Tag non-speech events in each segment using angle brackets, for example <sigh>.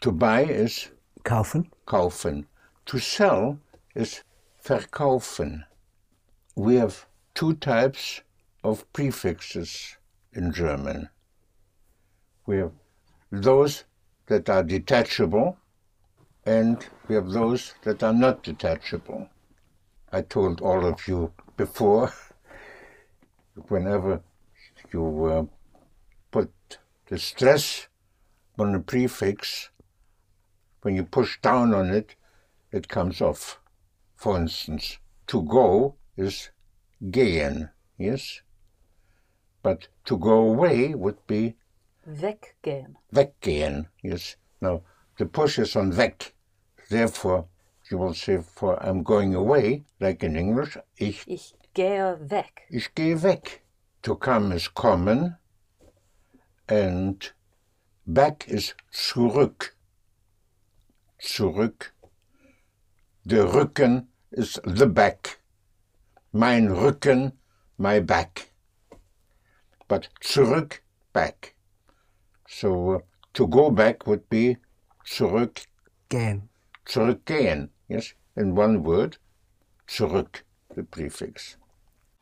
To buy is kaufen. kaufen. To sell is verkaufen. We have two types of prefixes in German. We have those that are detachable and we have those that are not detachable. I told all of you before, <laughs> whenever you uh, put the stress on a prefix, when you push down on it, it comes off. For instance, to go is gehen, yes? But to go away would be Weggehen. weggehen, yes? Now, the push is on weg. Therefore, you will say, for I'm going away, like in English, ich, Ich gehe weg. ich gehe weg. To come is kommen and back is zurück. Zurück. Der Rücken is the back. Mein Rücken, my back. But zurück, back. So uh, to go back would be zurück, Gehen. zurückgehen. Yes, in one word, zurück, the prefix.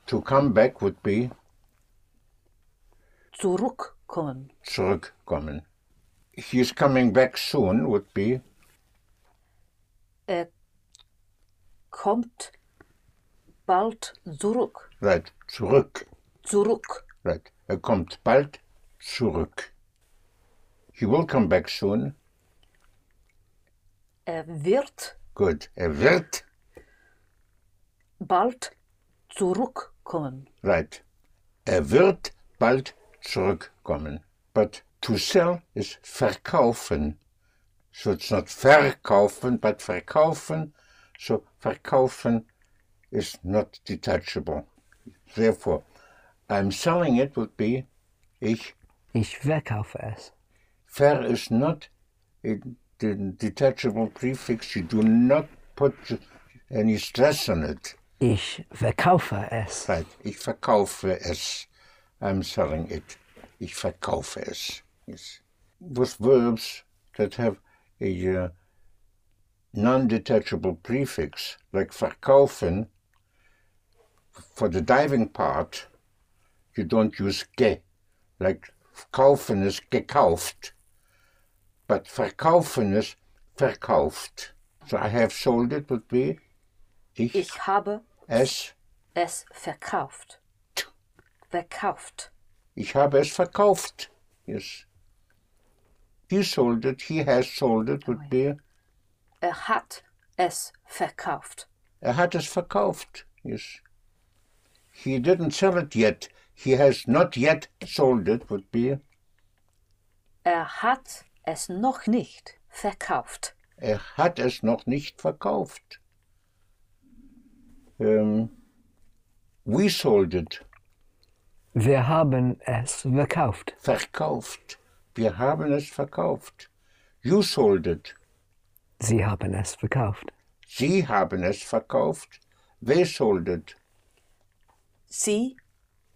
To come back would be Zurückkommen. zurückkommen. He's coming back soon would be kommt bald zurück. right, zurück, Zurück. right. Er kommt bald zurück. He will come back soon. Er wird Good. Er wird, bald zurückkommen. right. Er wird bald zurückkommen. But to sell is verkaufen. So it's not verkaufen, but verkaufen. So verkaufen is not detachable. Therefore, I'm selling it would be ich Ich verkaufe es. Ver is not a the detachable prefix. You do not put any stress on it. Ich verkaufe es. Right. Ich verkaufe es. I'm selling it. Ich verkaufe es. Yes. With verbs that have a uh, non-detachable prefix, like verkaufen, for the diving part, you don't use ge. Like kaufen is gekauft. But verkaufen is verkauft. So I have sold it would be ich, Ich habe es es verkauft. Verkauft. Ich habe es verkauft. Yes. He sold it, he has sold it would be Er hat es verkauft. er hat es verkauft. Yes. He didn't sell it yet. He has not yet sold it would be Er hat es noch nicht verkauft. er hat es noch nicht verkauft. Um, we sold it. Wir haben es verkauft. Verkauft. Wir haben es verkauft. You sold it. Sie haben es verkauft. Sie haben es verkauft. They sold it. Sie,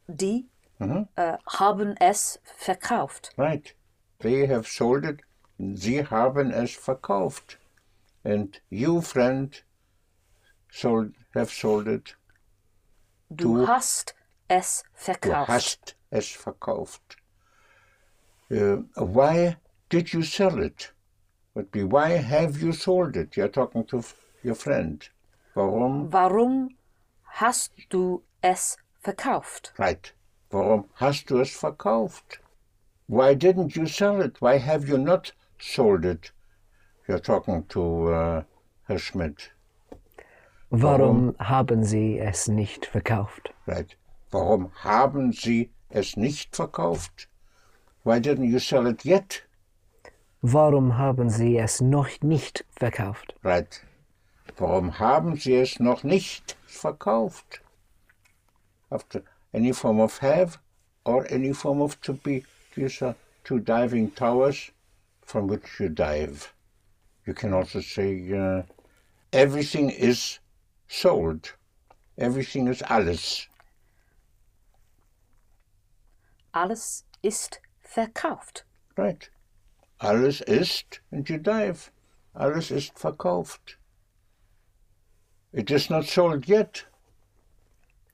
die, Mhm. äh, haben es verkauft. Right. They have sold it. Sie haben es verkauft. And you, friend, sold, have sold it. Du Du- hast es verkauft. Du verkauft. hast es verkauft. Uh, why did you sell it? Would be why have you sold it? You're talking to f- your friend. Warum? Warum hast du es verkauft? Right. Warum hast du es verkauft? Why didn't you sell it? Why have you not sold it? You're talking to uh, Herr Schmidt. Warum haben Sie es nicht verkauft? Right. Warum haben Sie es nicht verkauft? Why didn't you sell it yet? Warum haben Sie es noch nicht verkauft? Right. Warum haben Sie es noch nicht verkauft? After any form of have or any form of to be. These are two diving towers from which you dive. You can also say uh, everything is sold. Everything is alles. Alles ist verkauft. Right. Alles ist, and you dive. Alles ist verkauft. It is not sold yet.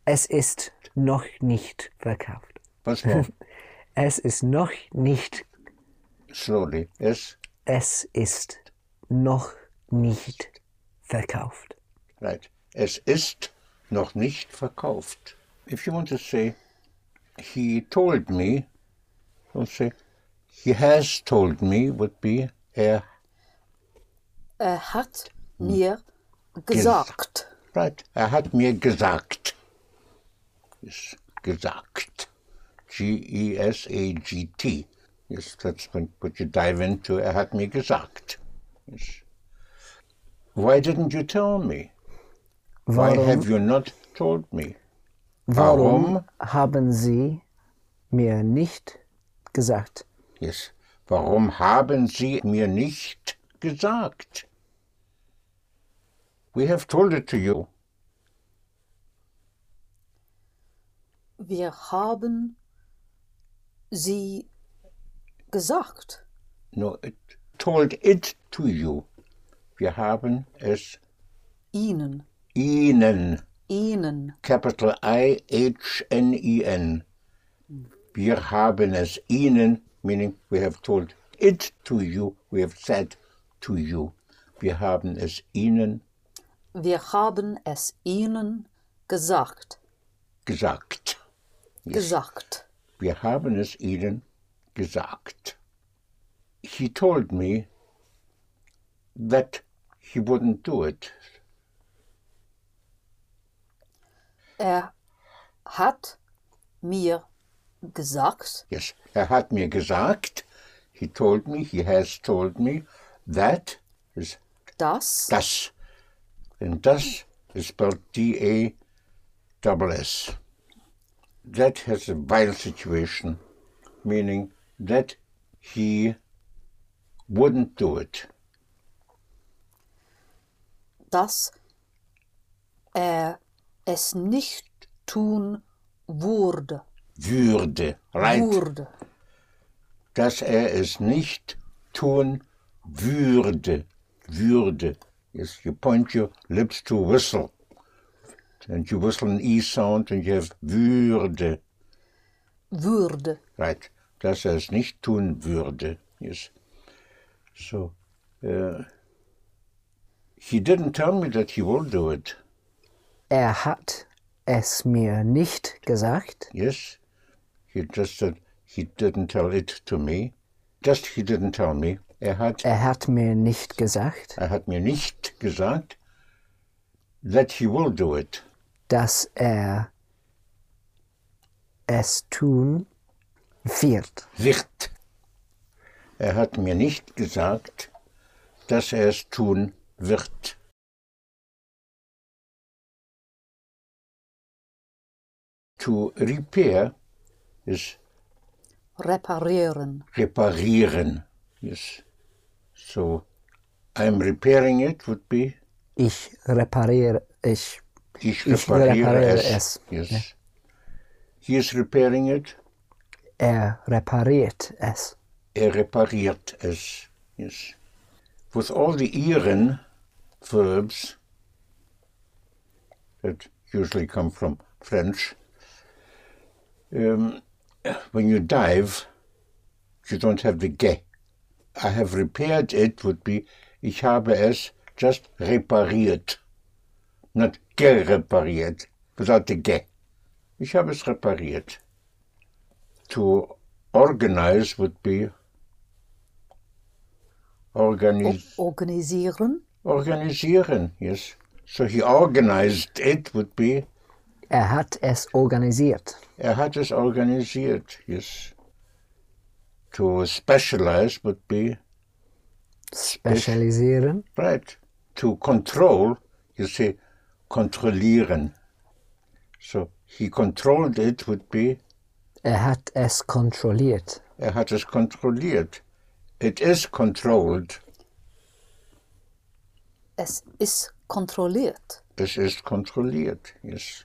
Es ist noch nicht verkauft. Was more? <laughs> Es ist noch nicht. Slowly. Es, Es ist noch nicht verkauft. right. Es ist noch nicht verkauft. If you want to say, he told me, don't say, he has told me would be, er, Er hat mir gesagt. right. Er hat mir gesagt. Yes, gesagt. E G-E-S-A-G-T. Yes, that's when, what you dive into. Er hat mir gesagt. Yes. Why didn't you tell me? Why Warum, have you not told me? warum haben Sie mir nicht gesagt? Yes. Warum haben Sie mir nicht gesagt? We have told it to you. Wir haben sie gesagt. No, it told it to you. Wir haben es Ihnen. Ihnen, Ihnen. capital I-H-N-E-N. Wir haben es Ihnen, meaning we have told it to you, we have said to you. Wir haben es Ihnen Wir haben es Ihnen gesagt. gesagt. Gesagt. Wir haben es Ihnen gesagt. He told me that he wouldn't do it. Er hat mir gesagt, Yes, er hat mir gesagt, he told me, he has told me, that is dass das. And das is spelled D-A-S-S. That has a vile situation, meaning that he wouldn't do it. dass er es nicht tun würde. Würde, right? Würde. Dass er es nicht tun würde. Würde. Yes, you point your lips to whistle. And you whistle an E sound and you have würde. Würde. Right. Dass er es nicht tun würde. Yes. So, uh, he didn't tell me that he will do it. Er hat es mir nicht gesagt. Yes. He just said he didn't tell it to me. Just he didn't tell me. Er hat, Er hat mir nicht gesagt, er hat mir nicht gesagt, that he will do it. dass er es tun wird. Wird. Er hat mir nicht gesagt, dass er es tun wird. To repair is Reparieren. reparieren. Yes. So I'm repairing it would be Ich repariere, ich, ich Ich repariere, repariere es. es. Yes. He is repairing it. er repariert es. Er repariert es. Yes. With all the ieren verbs that usually come from French, um, when you dive, you don't have the ge. I have repaired it would be ich habe es just repariert. Not gerepariert, without the ge. Ich habe es repariert. To organize would be organize, Organisieren. organisieren, yes. So he organized it would be Er hat es organisiert. er hat es organisiert, yes. To specialize would be Spezialisieren. right. To control, you say kontrollieren. So he controlled it would be Er hat es kontrolliert. er hat es kontrolliert. It is controlled. Es ist kontrolliert. Es ist kontrolliert, yes.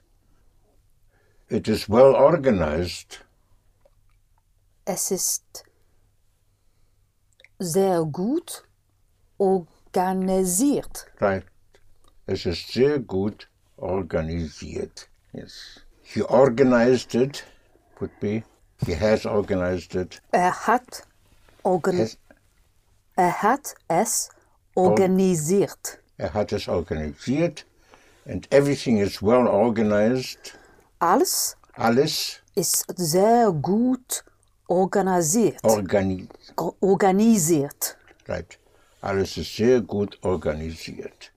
It is well organized. Es ist sehr gut organisiert. Right. Es ist sehr gut organisiert. Yes. He organized it would be he has organized it. Er hat, organ Has, er hat es organisiert. er hat es organisiert and everything is well organized. Alles Alles ist sehr gut organisiert. organi organisiert. right. Alles ist sehr gut organisiert.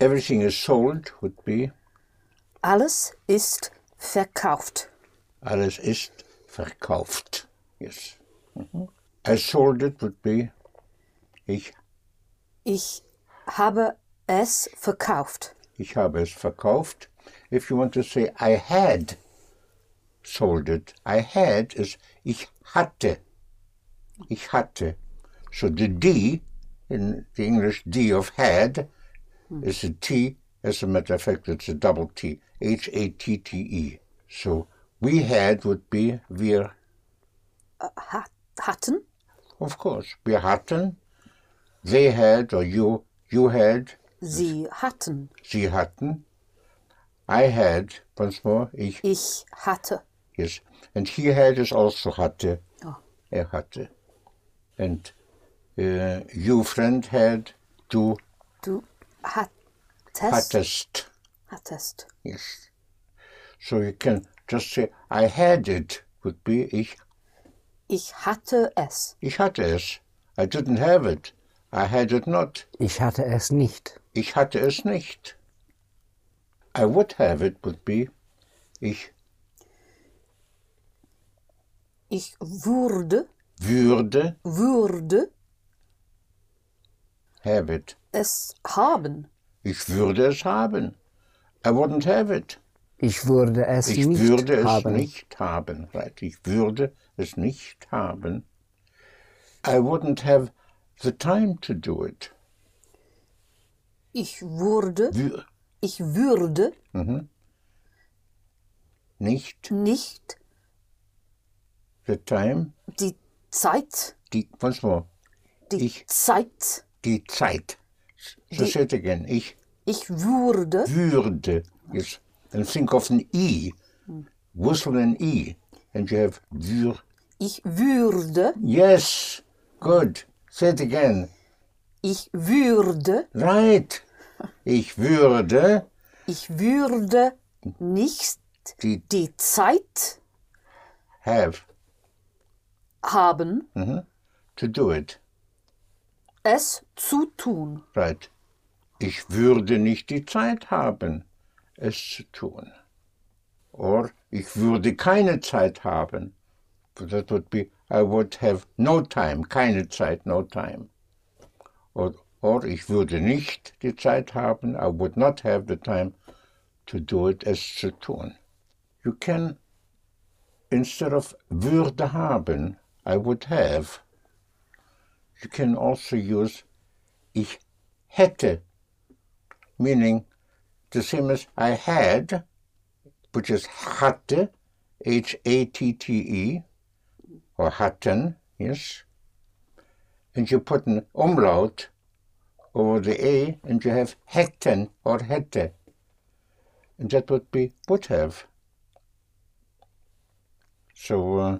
Everything is sold would be Alles ist verkauft. alles ist verkauft. Yes. Mhm. I sold it would be ich Ich habe es verkauft. ich habe es verkauft. If you want to say I had sold it, I had is ich hatte. Ich hatte. So the D in the English D of had is a T. As a matter of fact, it's a double T. H A T T E. So we had would be wir, uh, Hat, hatten. of course. Wir hatten. They had or you you had. Sie hatten. Sie hatten. I had. Once more. Ich Ich hatte. Yes. And he had is also hatte. Oh. Er hatte. And uh, you friend had, du Du hattest. hattest. Hattest. Yes. So you can just say, I had it, would be ich, Ich hatte es. ich hatte es. I didn't have it. I had it not. Ich hatte es nicht. Ich hatte es nicht. I would have it would be ich Ich würde, würde würde have it. es haben. Ich würde es haben. I wouldn't have it. Ich würde es Ich nicht würde es haben. nicht haben. Right. Ich würde es nicht haben. I wouldn't have the time to do it. Ich würde, Wür ich würde nicht nicht the time, die Zeit, die, once more, die Ich- Zeit, die Zeit. So Die- say it again. Ich ich würde, würde. Yes. And think of an E. Whistle an E. And you have wür. ich würde, Yes. Good. Say it again. ich würde, Right. Ich würde ich würde nicht die die Zeit have haben, to do it. es zu tun. Right. Ich würde nicht die Zeit haben, es zu tun. Or ich würde keine Zeit haben. That would be, I would have no time, keine Zeit, no time. Or, or ich würde nicht die Zeit haben, I would not have the time to do it, es zu tun. You can, instead of würde haben, I would have, you can also use ich hätte, meaning the same as I had, which is hatte, H-A-T-T-E, or hatten, yes. And you put an umlaut over the A and you have hätten or hätte. And that would be would have. So, uh,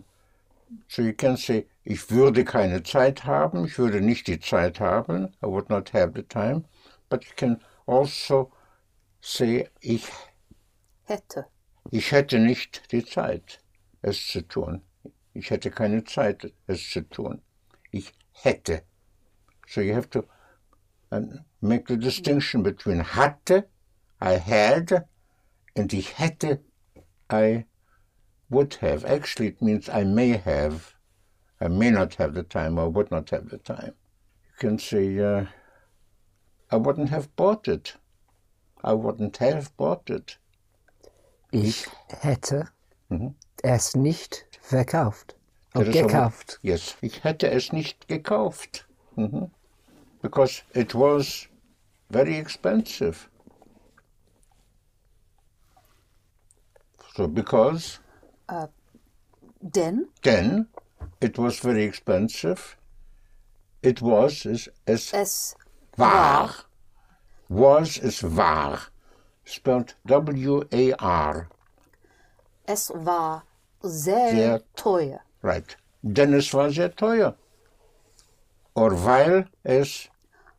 so you can say, ich würde keine Zeit haben, ich würde nicht die Zeit haben, I would not have the time. But you can also say, ich, Hätte. ich hätte nicht die Zeit, es zu tun. Ich hätte keine Zeit, es zu tun. Ich hätte. So you have to uh, make the distinction between hatte, I had, and ich hätte, I would have. Actually, it means I may have. I may not have the time or would not have the time. You can say, uh, I wouldn't have bought it. I wouldn't have bought it. Ich hätte es nicht verkauft. Oh, a- gekauft. Yes, ich hätte es nicht gekauft. Mhm. Because it was very expensive. So because Denn Then it was very expensive. It was is es es war. Was is war. Spelled W-A-R. Es war sehr, Sehr teuer. Right. Denn es war sehr teuer. Or weil es,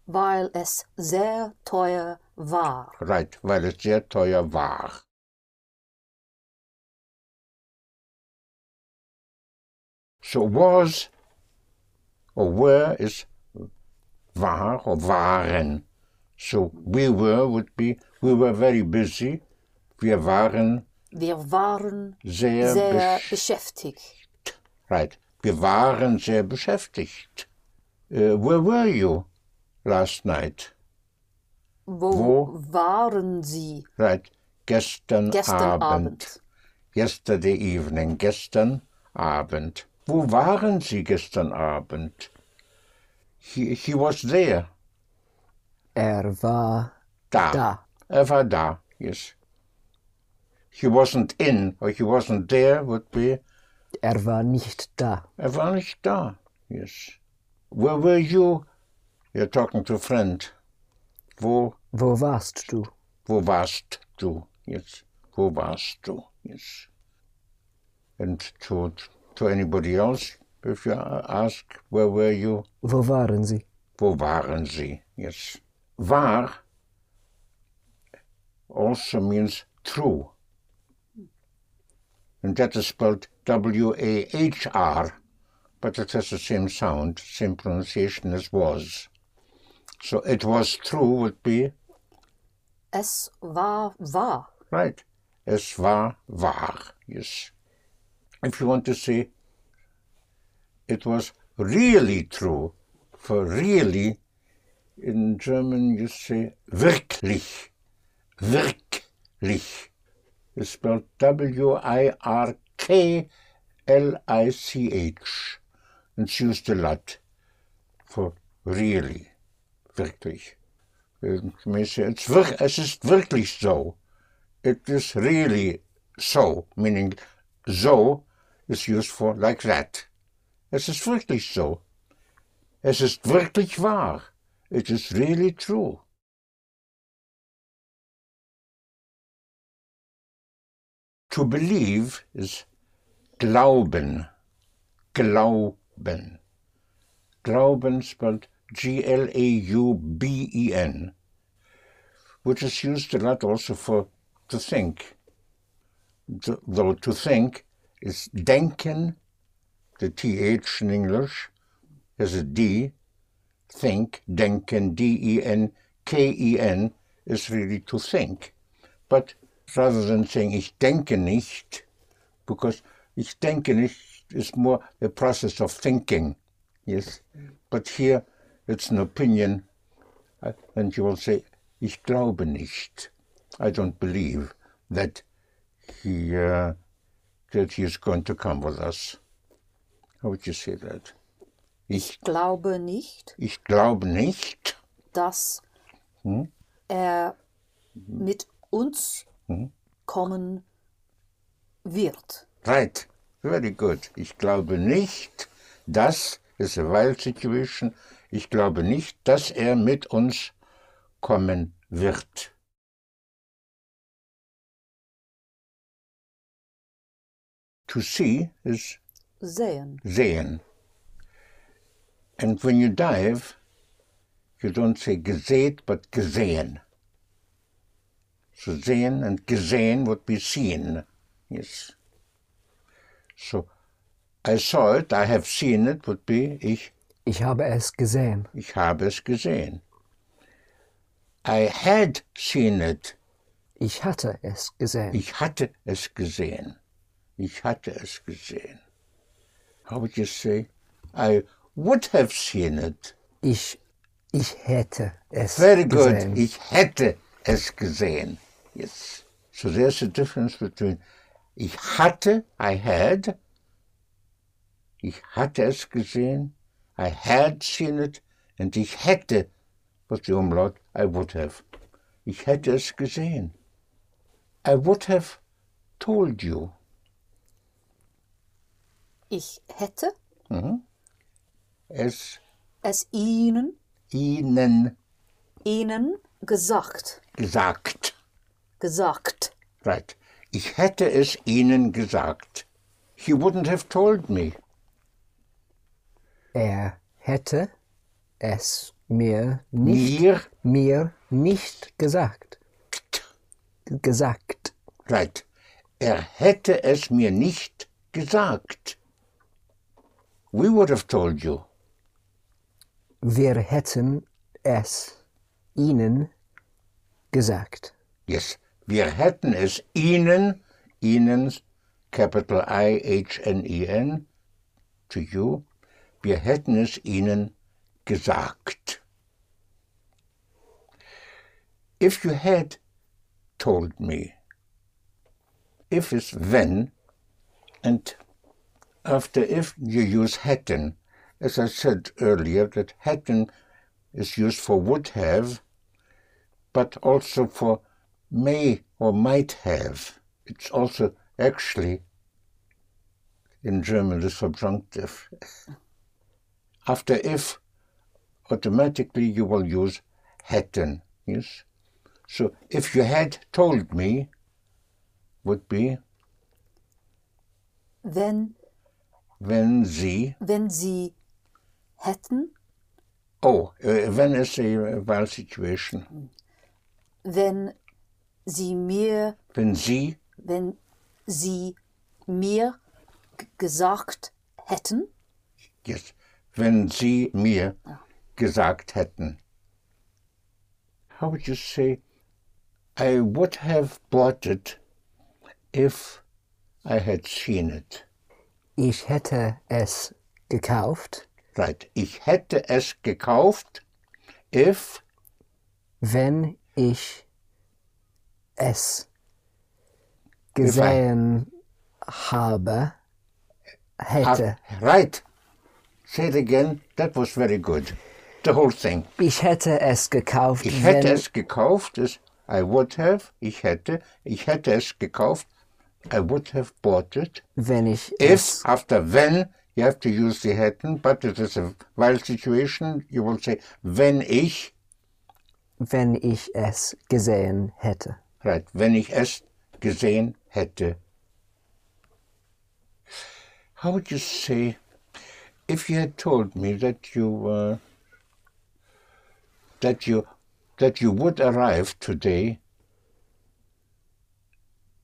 Weil es sehr teuer war. right, weil es sehr teuer war. So was or were is war or waren. So we were would be, we were very busy. Wir waren Wir waren sehr, sehr besch- beschäftigt. Right. Wir waren sehr beschäftigt. Uh, where were you last night? Wo, Wo? waren Sie Right. Gestern, gestern Abend. Abend? Yesterday evening. Gestern Abend. Wo waren Sie gestern Abend? He, he was there. Er war Da. da. Er war da. Yes. He wasn't in or he wasn't there would be Er war nicht da. er war nicht da. Yes. Where were you? You're talking to a friend. Wo Wo warst du? Wo warst du? Yes. Wo warst du? Yes. And to, to anybody else, if you ask, where were you? Wo waren sie? Wo waren sie? Yes. War also means true. And that is spelled W A H R, but it has the same sound, same pronunciation as was. So it was true would be Es war wahr. Right. Es war wahr. Yes. If you want to say it was really true, for really, in German you say wirklich. Wirklich. It's spelled W-I-R-K-L-I-C-H. It's used a lot for really. Wirklich. It's es ist wirklich so. It is really so, meaning so is used for like that. Es ist wirklich so. Es ist wirklich wahr. It is really true. To believe is glauben. Glauben. Glauben spelled G-L-A-U-B-E-N, which is used a lot also for to think. Th- Though to think is denken, the TH in English has a D. Think, denken, D-E-N-K-E-N is really to think. But rather than saying ich denke nicht, because ich denke nicht is more the process of thinking. Yes. But here it's an opinion, uh, and you will say, ich glaube nicht. I don't believe that he uh, that he is going to come with us. How would you say that? Ich, Glaube nicht, ich glaube nicht. dass er mit uns kommen wird. Right. Very good. Ich glaube nicht, dass is a while situation. Ich glaube nicht, dass er mit uns kommen wird. To see is Sehen. sehen. And when you dive, you don't say gesät, but gesehen. So sehen and gesehen would be seen. Yes. So I saw it, I have seen it would be ich, Ich habe es gesehen. ich habe es gesehen. I had seen it, Ich hatte es gesehen. ich hatte es gesehen. Ich hatte es gesehen. How would you say? I would have seen it. Ich, ich hätte es Very good. gesehen. Ich hätte es gesehen. Yes. So there's a difference between ich hatte, I had, ich hatte es gesehen, I had seen it, and ich hätte, was die Umlaut, I would have. Ich hätte es gesehen. I would have told you. Ich hätte es es Ihnen, Ihnen Ihnen gesagt. gesagt. Gesagt. Right. Ich hätte es Ihnen gesagt. He wouldn't have told me. Er hätte es mir nicht, Mir, mir nicht gesagt. Gesagt. right. Er hätte es mir nicht gesagt. We would have told you. Wir hätten es Ihnen gesagt. Yes, wir hätten es Ihnen, Ihnen, capital I-H-N-E-N, to you, wir hätten es Ihnen gesagt. If you had told me, if is when, and after if you use hätten, as I said earlier, that hätten is used for would have, but also for may or might have. It's also actually in German the subjunctive. After if, automatically you will use hätten. Yes. So if you had told me, would be Wenn, wenn Sie. wenn Sie hätten, Oh, uh, when is a while situation. wenn Sie mir, Wenn Sie wenn Sie mir gesagt hätten, Yes. Wenn Sie mir gesagt hätten. How would you say? I would have bought it if I had seen it. Ich hätte es gekauft, Right. Ich hätte es gekauft, if wenn ich es gesehen habe, hätte. right. Say it again. That was very good. The whole thing. Ich hätte es gekauft, Ich hätte es gekauft ist I would have. Ich hätte. Ich hätte es gekauft. I would have bought it. wenn ich If es after when you have to use the hätten, but it is a while situation, you will say wenn ich, wenn ich es gesehen hätte. Right, wenn ich es gesehen hätte. How would you say if you had told me that you uh, that you that you would arrive today?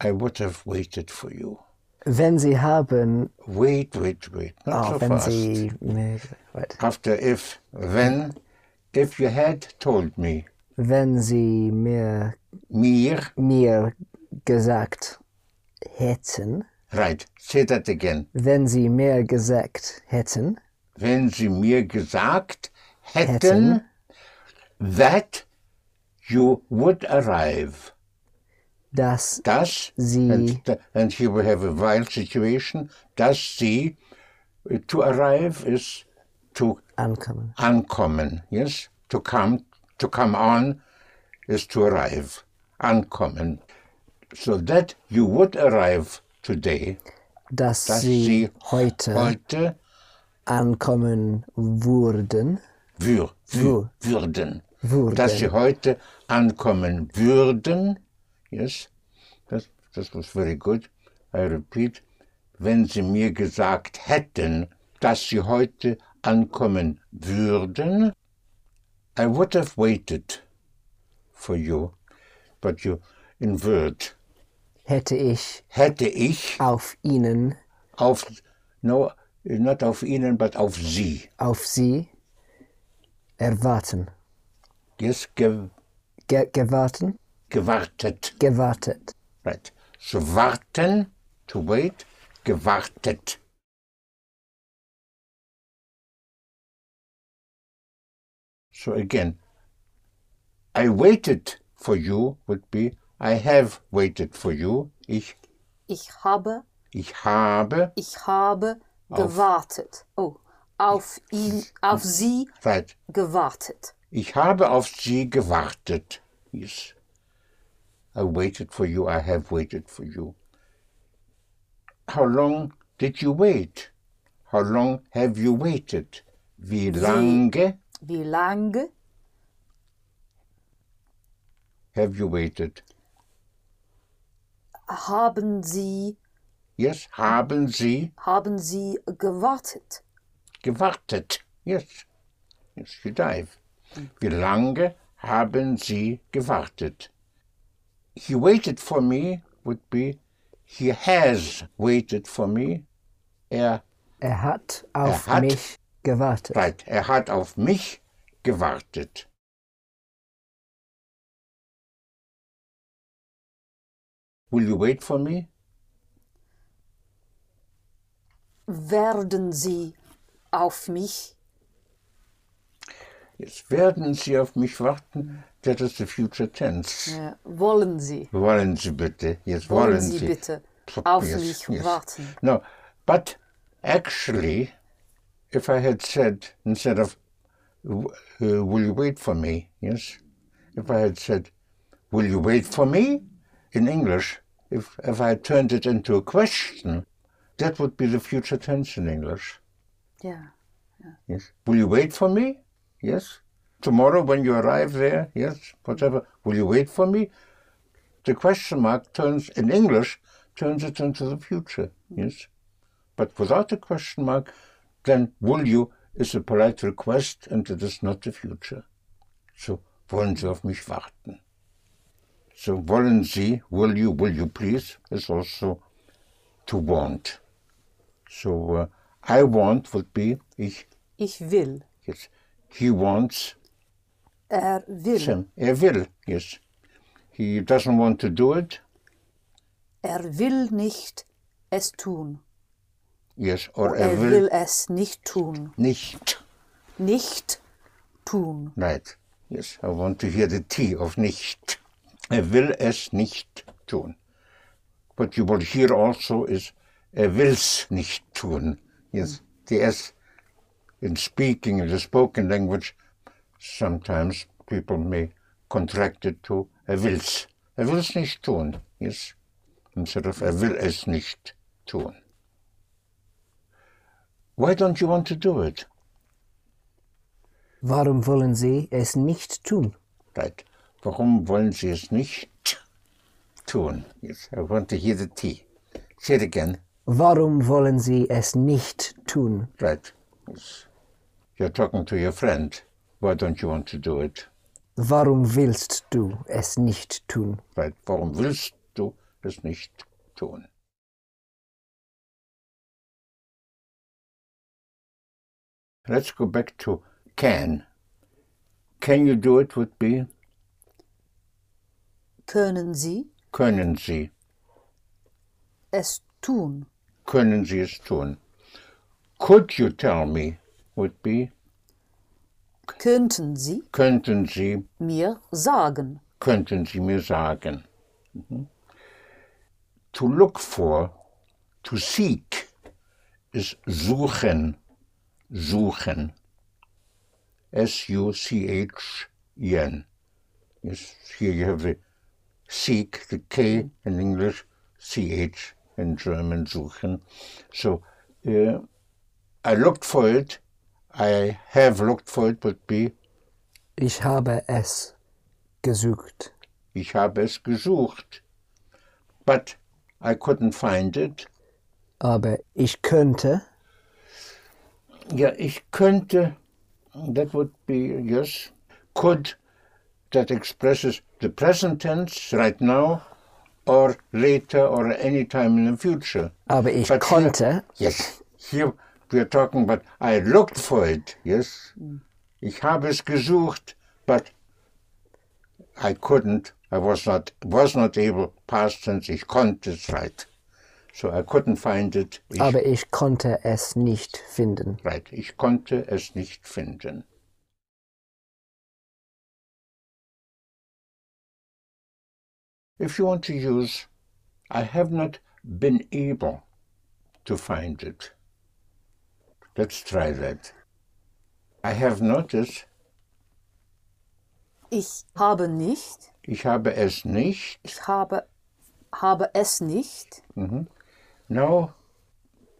I would have waited for you. Wenn Sie haben, Wait, wait, wait. Not oh, so wenn fast. Sie wait. after if when if you had told me wenn Sie mir, mir? mir gesagt hätten, right. Say that again. Wenn Sie mir gesagt hätten, wenn sie mir gesagt hätten, Hätten. that you would arrive. Dass dass Sie- and, and here we have a while situation. Dass sie uh, to arrive is to ankommen. ankommen. Yes? To come to come on is to arrive ankommen so that you would arrive today Dass, dass Sie sie heute heute ankommen würden, wür, wür, Wür. würden würden. dass sie heute ankommen würden yes das, das was very good I repeat wenn sie mir gesagt hätten dass sie heute ankommen würden I would have waited for you but you in word hätte ich hätte ich? auf Ihnen, auf no not auf ihnen but auf sie. Auf Sie erwarten, yes ge, ge gewarten, gewartet. Gewartet. Right. So warten, to wait, gewartet. So again, I waited for you would be I have waited for you. Ich, ich habe, ich habe, ich habe gewartet. Oh, auf ihn, auf Sie right. gewartet. Ich habe auf sie gewartet. Yes. I waited for you. I have waited for you. How long did you wait? How long have you waited? Wie lange Wie lange have you waited? haben Sie, Yes, haben Sie haben Sie gewartet? gewartet? Yes. Yes, you dive. Wie lange haben Sie gewartet? He waited for me would be he has waited for me. Er, Er hat auf hat- mich gewartet. right, er hat auf mich gewartet. Will you wait for me? Werden Sie auf mich? Jetzt werden Sie auf mich warten. That is the future tense. Äh, wollen Sie? Wollen Sie bitte? Jetzt Wollen wollen Sie Sie. bitte auf mich yes. warten? No, but actually, if I had said instead of uh, "Will you wait for me?" Yes, if I had said "Will you wait for me?" in English, if if I had turned it into a question, that would be the future tense in English. Yeah. Yes. Will you wait for me? Yes. Tomorrow when you arrive there, yes, whatever. Will you wait for me? The question mark turns in English turns it into the future. Yes. But without the question mark, then will you is a polite request and it is not the future. So wollen Sie auf mich warten? So wollen Sie, will you, will you please is also to want. So uh, I want would be ich Ich will. Yes. He wants Er will. Sam. Er will, yes. He doesn't want to do it, Er will nicht es tun. Yes. Or Er er will will es nicht tun. nicht. Nicht tun. Right. Yes, I want to hear the T of nicht. Er will es nicht tun. What you will hear also is er will's nicht tun. Yes, the S in speaking, in the spoken language, sometimes people may contract it to er will's. Er will's nicht tun. Yes, instead of er will es nicht tun. Why don't you want to do it? Warum wollen Sie es nicht tun? Right. Warum wollen Sie es nicht tun? Yes, I want to hear the T. Say it again. Warum wollen Sie es nicht tun? Right. Yes. You're talking to your friend. Why don't you want to do it? Warum willst du es nicht tun? Right. Warum willst du es nicht tun? Let's go back to can. Can you do it would be Können Sie können Sie. es tun? Können Sie es tun? Could you tell me would be Könnten Sie könnten Sie mir sagen? könnten Sie mir sagen. Mhm. To look for, to seek, is suchen, suchen. S-U-C-H-E-N. Yes, here you have the seek, the K in English, C-H in German, suchen. So, uh, I looked for it. I have looked for it would be Ich habe es gesucht. Ich habe es gesucht. But I couldn't find it. Aber ich könnte, Ja, ich könnte, that would be, yes, could, that expresses the present tense right now or later or any time in the future. aber ich But konnte, Yes, here we are talking about I looked for it, yes. Ich habe es gesucht, but I couldn't, I was not, was not able, past tense, ich konnte es, right. So I couldn't find it. Ich, aber ich konnte es nicht finden. right, ich konnte es nicht finden. If you want to use, I have not been able to find it. Let's try that. I have noticed, Ich habe nicht. ich habe es nicht. Ich habe, habe es nicht. Mhm. Now,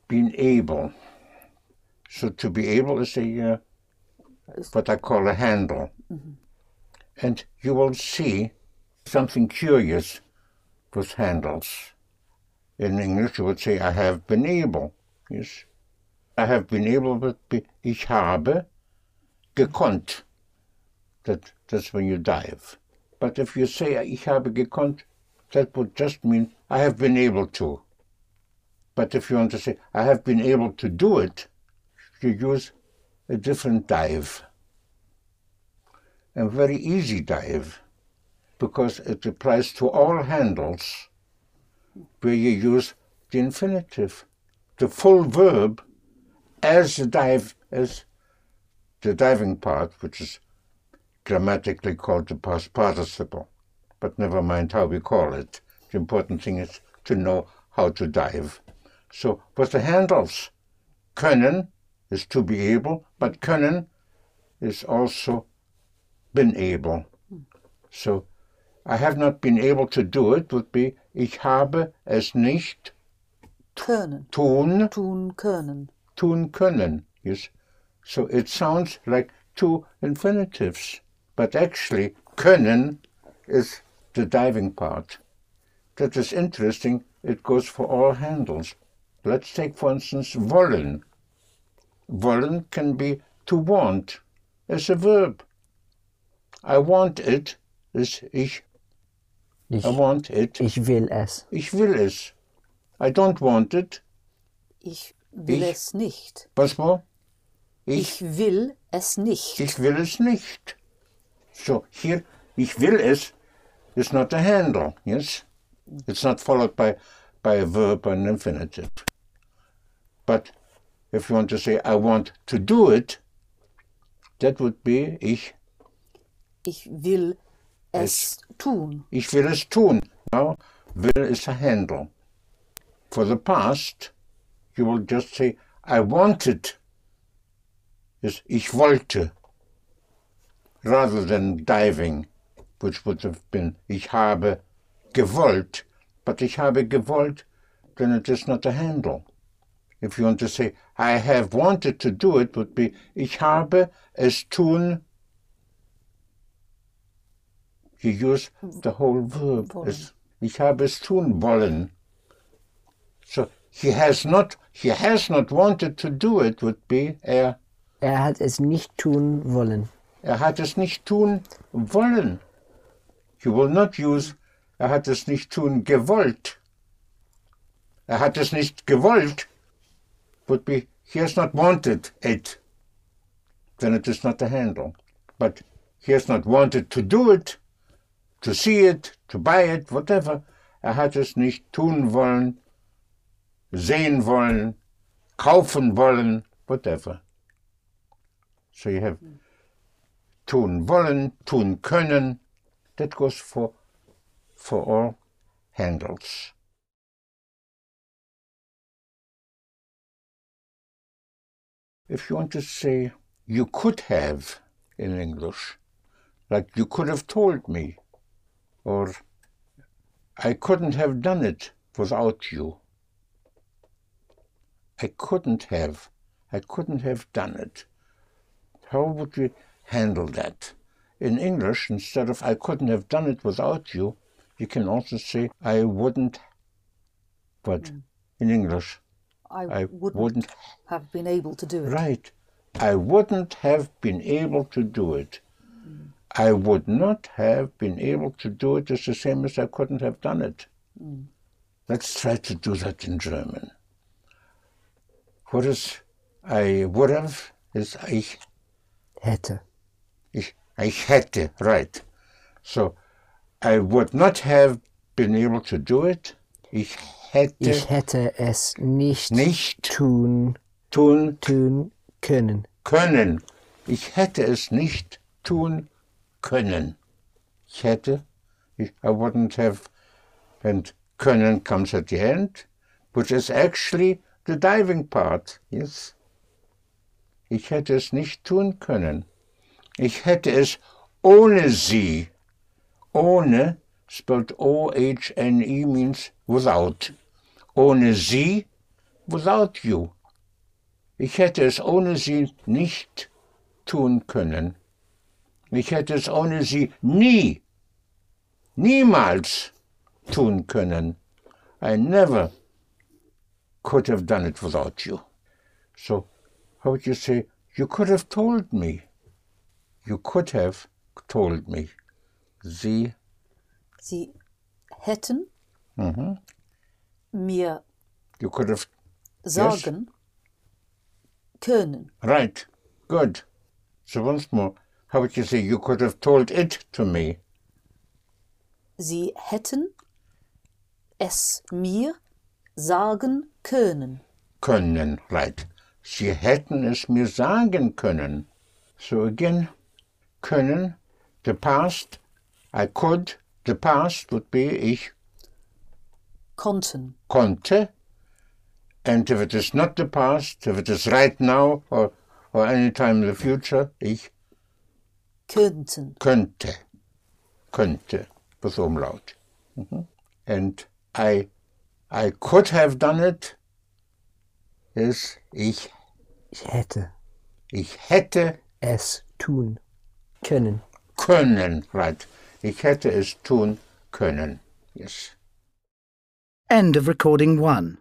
been able. So to be able is a uh, what I call a handle. And you will see something curious with handles. In English you would say I have been able. Yes. I have been able be ich habe gekonnt. That, that's when you dive. But if you say ich habe gekonnt, that would just mean I have been able to. But if you want to say I have been able to do it, you use a different dive. A very easy dive because it applies to all handles where you use the infinitive, the full verb as the dive as the diving part, which is grammatically called the past participle. But never mind how we call it. The important thing is to know how to dive. So with the handles, können is to be able, but können is also been able. So I have not been able to do it would be ich habe es nicht Können. tun Tun können. tun können. Yes. So it sounds like two infinitives, but actually können is the diving part. That is interesting. It goes for all handles. Let's take, for instance, wollen. Wollen can be to want as a verb. I want it is ich. Ich, I want it. ich will es. Ich will es. I don't want it. Ich will Ich- es nicht. Was more? Ich will es nicht. Ich will es nicht. So here, ich will es is not a handle, yes? It's not followed by, by a verb or an infinitive. But if you want to say, I want to do it, that would be, ich, Ich will es tun. ich will es tun. Now, will is a handle. For the past, you will just say, I wanted, is ich wollte, rather than diving, which would have been ich habe gewollt. But ich habe gewollt, then it is not a handle. If you want to say, I have wanted to do it, would be ich habe es tun. You use the whole verb. As ich habe es tun wollen. So he has not he has not wanted to do it would be er Er hat es nicht tun wollen. er hat es nicht tun wollen. You will not use er hat es nicht tun gewollt. Er hat es nicht gewollt would be he has not wanted it. Then it is not a handle. But he has not wanted to do it, to see it, to buy it, whatever. Er hat es nicht tun wollen, sehen wollen, kaufen wollen, whatever. So you have tun wollen, tun können. That goes for, for all handles. If you want to say you could have in English, like you could have told me, or I couldn't have done it without you. I couldn't have. I couldn't have done it. How would we handle that? In English, instead of I couldn't have done it without you, you can also say I wouldn't. But mm. in English, I, I wouldn't, wouldn't. have been able to do it. Right. I wouldn't have been able to do it. Mm. I would not have been able to do it. it is the same as I couldn't have done it. Mm. Let's try to do that in German. What is I would have is ich Hätte. Ich, ich hätte, right. So, I would not have been able to do it. Ich hätte Ich hätte es nicht, nicht tun, tun tun können. können. Ich hätte es nicht tun können. Ich hätte, I wouldn't have, and können comes at the end, which is actually the diving part, yes. Ich hätte es nicht tun können. Ich hätte es ohne sie. Ohne, spelled O-H-N-E, means without. Ohne sie, without you. Ich hätte es ohne sie nicht tun können. Ich hätte es ohne sie nie, niemals tun können. I never could have done it without you. So, how would you say, you could have told me. You could have told me. Sie, Sie hätten mhm. Mir you could have, sagen können. right, good. So once more, how would you say, you could have told it to me. Sie hätten es mir sagen können. können, right. Sie hätten es mir sagen können. So again, können, the past, I could, the past would be ich Konnten. konnte. And if it is not the past, if it is right now or, or any time in the future, ich Könnten. könnte. Könnte, with umlaut. Mhm. And I, I could have done it is ich, Ich hätte ich hätte es tun können. können, right. Ich hätte es tun können. Yes. End of recording 1.